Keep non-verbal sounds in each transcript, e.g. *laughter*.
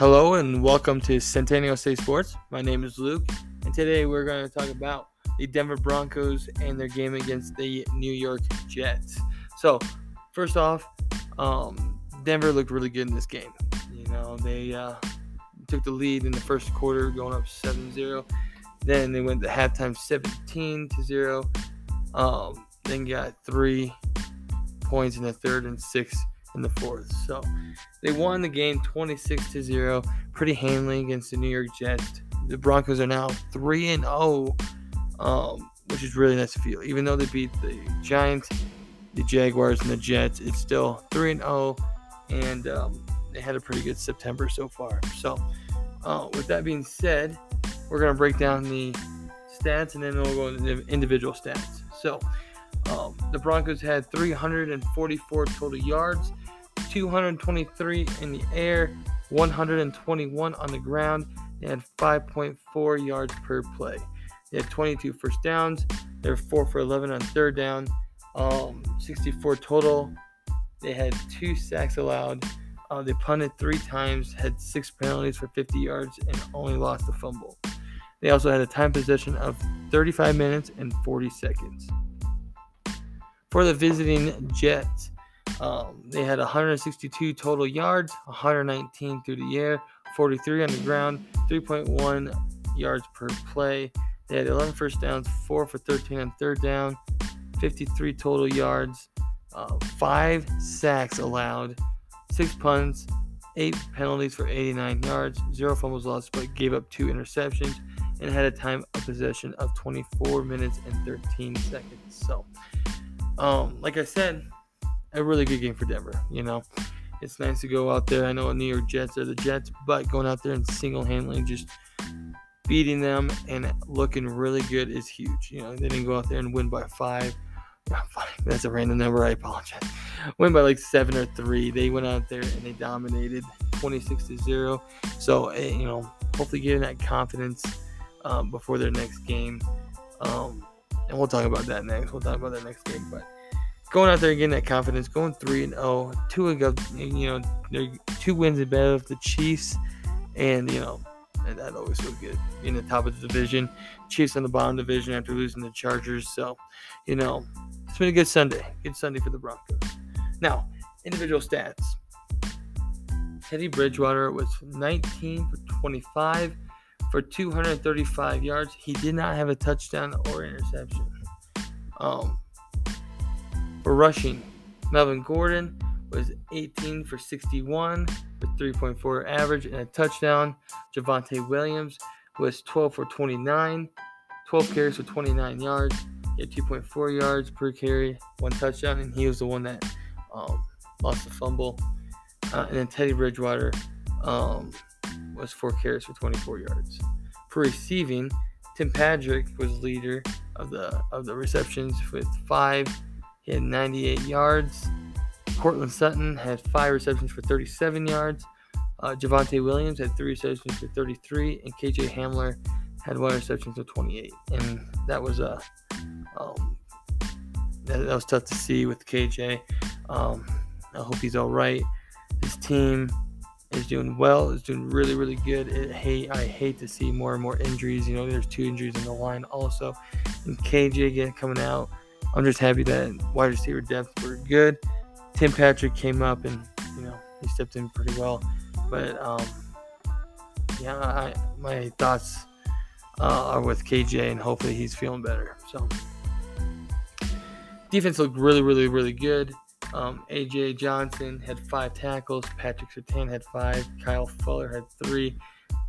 Hello and welcome to Centennial State Sports. My name is Luke, and today we're going to talk about the Denver Broncos and their game against the New York Jets. So, first off, um, Denver looked really good in this game. You know, they uh, took the lead in the first quarter, going up 7-0. Then they went to halftime 17 to 0. Um, then got three points in the third and six in the fourth. So they won the game 26 to 0, pretty handily against the New York Jets. The Broncos are now 3 and 0, um, which is really nice to feel. Even though they beat the Giants, the Jaguars, and the Jets, it's still 3 and 0, and um, they had a pretty good September so far. So, uh, with that being said, we're going to break down the stats and then we'll go into individual stats. So, the Broncos had 344 total yards, 223 in the air, 121 on the ground. Had 5.4 yards per play. They had 22 first downs. They were 4 for 11 on third down, um, 64 total. They had two sacks allowed. Uh, they punted three times, had six penalties for 50 yards, and only lost a fumble. They also had a time possession of 35 minutes and 40 seconds. For the visiting Jets, um, they had 162 total yards, 119 through the air, 43 on the ground, 3.1 yards per play. They had 11 first downs, 4 for 13 on third down, 53 total yards, uh, 5 sacks allowed, 6 punts, 8 penalties for 89 yards, 0 fumbles lost, but gave up 2 interceptions, and had a time of possession of 24 minutes and 13 seconds. So, um, like I said, a really good game for Denver. You know, it's nice to go out there. I know New York Jets are the Jets, but going out there and single handedly just beating them and looking really good is huge. You know, they didn't go out there and win by *laughs* five. That's a random number. I apologize. Win by like seven or three. They went out there and they dominated 26 to zero. So, eh, you know, hopefully getting that confidence um, before their next game. Um, and we'll talk about that next. We'll talk about that next game. But going out there and getting that confidence, going three and zero, oh, two ago, you know, two wins of the Chiefs, and you know, that always feels good. In the top of the division, Chiefs in the bottom division after losing the Chargers. So, you know, it's been a good Sunday. Good Sunday for the Broncos. Now, individual stats. Teddy Bridgewater was 19 for 25 for 235 yards. He did not have a touchdown or interception. Um, for rushing, Melvin Gordon was 18 for 61 with 3.4 average and a touchdown. Javonte Williams was 12 for 29, 12 carries for 29 yards. He had 2.4 yards per carry, one touchdown, and he was the one that um, lost the fumble. Uh, and then Teddy Bridgewater um, was four carries for 24 yards. For receiving, Tim Patrick was leader of the of the receptions with five. He had 98 yards. Courtland Sutton had five receptions for 37 yards. Uh, Javonte Williams had three receptions for 33, and KJ Hamler had one reception for 28. And that was a uh, um, that, was tough to see with KJ. Um, I hope he's all right. His team is doing well, is doing really, really good. It, I hate to see more and more injuries. You know, there's two injuries in the line also. And KJ again coming out. I'm just happy that wide receiver depth were good. Tim Patrick came up and, you know, he stepped in pretty well. But, um, yeah, I, my thoughts uh, are with KJ, and hopefully he's feeling better. So, defense looked really, really, really good. Um, AJ Johnson had five tackles. Patrick Surtain had five. Kyle Fuller had three.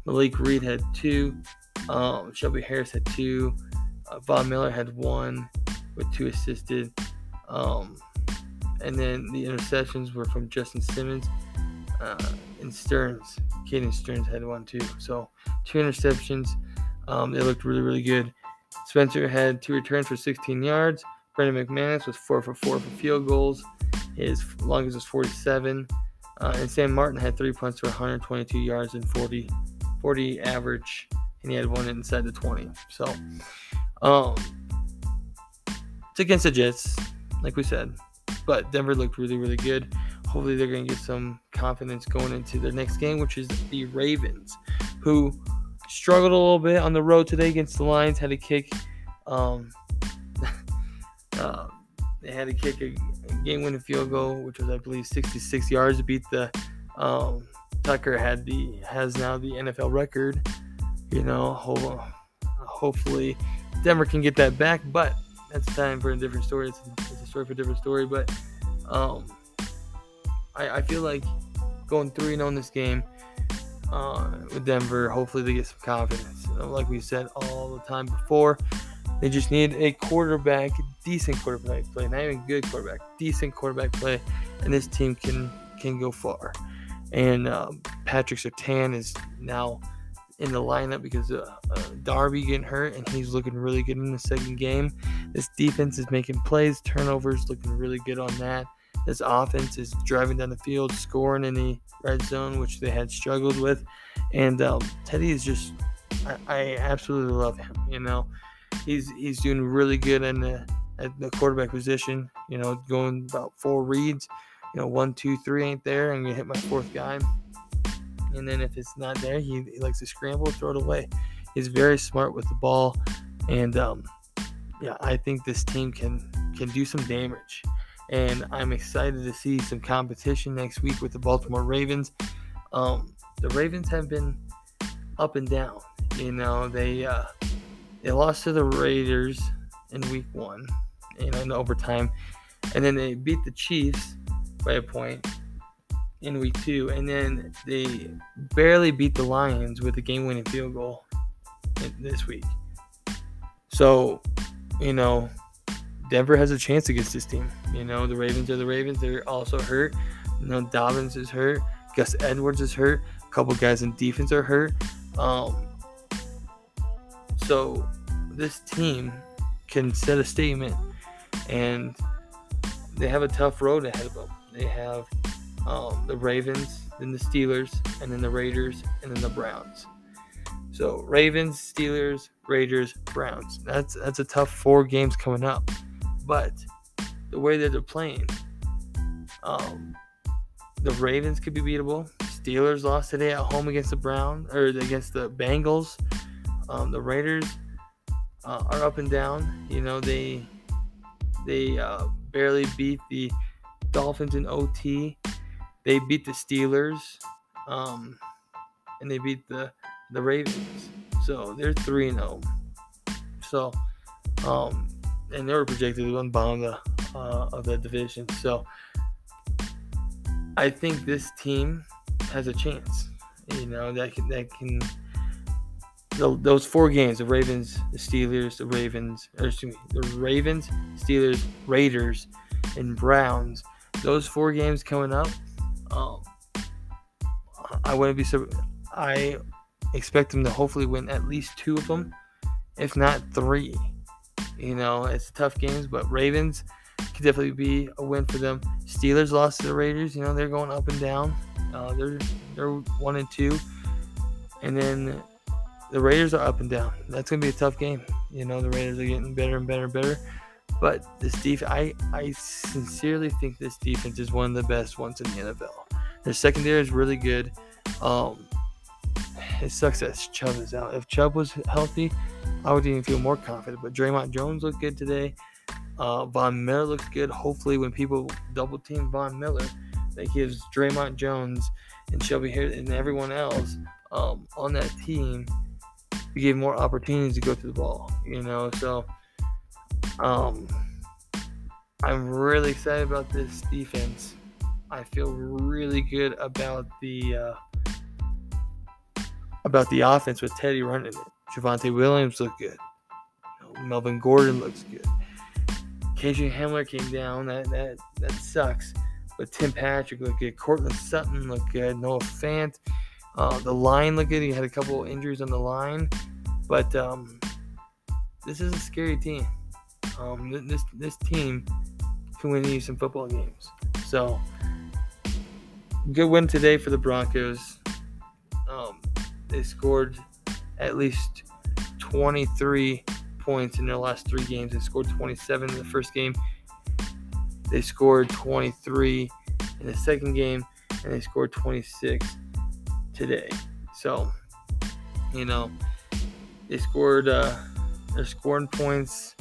Malik Reed had two. Um, Shelby Harris had two. Uh, Von Miller had one with two assisted. Um, and then the interceptions were from Justin Simmons uh, and Sterns. Caden Sterns had one too. So two interceptions. Um, they looked really, really good. Spencer had two returns for 16 yards. Brandon McManus was four for four for field goals. His longest was 47. Uh, and Sam Martin had three punts for 122 yards and 40, 40 average, and he had one inside the 20. So, um, it's against the Jets, like we said. But Denver looked really, really good. hopefully they're going to get some confidence going into their next game, which is the Ravens, who struggled a little bit on the road today against the Lions. Had to kick, um, *laughs* uh, they had to kick a, a game-winning field goal, which was I believe 66 yards to beat the. Um, Tucker had the has now the NFL record. You know, hopefully Denver can get that back, but that's time for a different story. It's, it's a story for a different story, but um, I, I feel like going 3 0 in this game uh, with Denver, hopefully they get some confidence. Like we said all the time before, they just need a quarterback, decent quarterback play, not even good quarterback, decent quarterback play, and this team can can go far. And uh, Patrick Surtain is now in the lineup because uh, uh, Darby getting hurt, and he's looking really good in the second game. This defense is making plays, turnovers, looking really good on that. This offense is driving down the field, scoring in the red zone, which they had struggled with. And um, Teddy is just, I, I, absolutely love him. You know, he's he's doing really good in the at the quarterback position. You know, going about four reads. You know, one, two, three ain't there, and you hit my fourth guy. And then if it's not there, he, he likes to scramble, throw it away. He's very smart with the ball, and um, yeah, I think this team can can do some damage and I'm excited to see some competition next week with the Baltimore Ravens. Um, the Ravens have been up and down. You know, they uh, they lost to the Raiders in Week One, know, in overtime, and then they beat the Chiefs by a point in Week Two, and then they barely beat the Lions with a game-winning field goal this week. So, you know, Denver has a chance against this team. You know, the Ravens are the Ravens. They're also hurt. You know, Dobbins is hurt. Gus Edwards is hurt. A couple guys in defense are hurt. Um, so this team can set a statement, and they have a tough road ahead of them. They have um, the Ravens, then the Steelers, and then the Raiders, and then the Browns. So Ravens, Steelers, Raiders, Browns. That's that's a tough four games coming up. But the way that they're playing, um, the Ravens could be beatable. Steelers lost today at home against the Browns or against the Bengals. Um, the Raiders uh, are up and down. You know they they uh, barely beat the Dolphins in OT. They beat the Steelers, um, and they beat the the Ravens. So they're three and zero. Oh. So um, and they were projected to win bottom of the uh, of the division. So I think this team has a chance. You know that can that can those four games: the Ravens, the Steelers, the Ravens, or excuse me, the Ravens, Steelers, Raiders, and Browns. Those four games coming up, um, I wouldn't be. I expect them to hopefully win at least two of them, if not three. You know, it's tough games, but Ravens could definitely be a win for them. Steelers lost to the Raiders. You know, they're going up and down. Uh, they're they're one and two, and then the Raiders are up and down. That's gonna be a tough game. You know, the Raiders are getting better and better and better. But this defense, I I sincerely think this defense is one of the best ones in the NFL. Their secondary is really good. Um, it sucks that Chubb is out. If Chubb was healthy, I would even feel more confident. But Dre'Mont Jones looked good today. Uh, Von Miller looks good. Hopefully, when people double team Von Miller, that gives Dre'Mont Jones and Shelby Harris and everyone else um, on that team we give more opportunities to go to the ball. You know, so um, I'm really excited about this defense. I feel really good about the uh, about the offense with Teddy running it. Javonte Williams looked good. Melvin Gordon looks good. KJ Hamler came down. That that that sucks. But Tim Patrick looked good. Courtland Sutton looked good. Noah Fant. Uh, the line looked good. He had a couple injuries on the line, but um, this is a scary team. Um, this this team can win you some football games. So good win today for the Broncos. Um, they scored at least 23 points in their last three games. They scored 27 in the first game. They scored 23 in the second game, and they scored 26 today. So, you know, they scored. Uh, they're scoring points.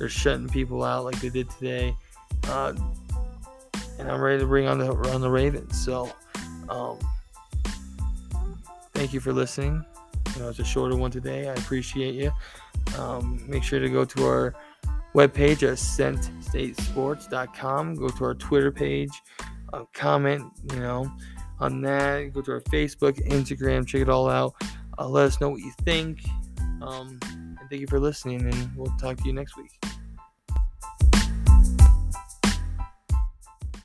They're shutting people out like they did today. Uh, and I'm ready to bring on the on the Ravens. So, um, thank you for listening. You know, it's a shorter one today. I appreciate you. Um, make sure to go to our webpage at scentstatesports.com. Go to our Twitter page, uh, comment, you know, on that. Go to our Facebook, Instagram, check it all out. Uh, let us know what you think. Um, thank you for listening, and we'll talk to you next week.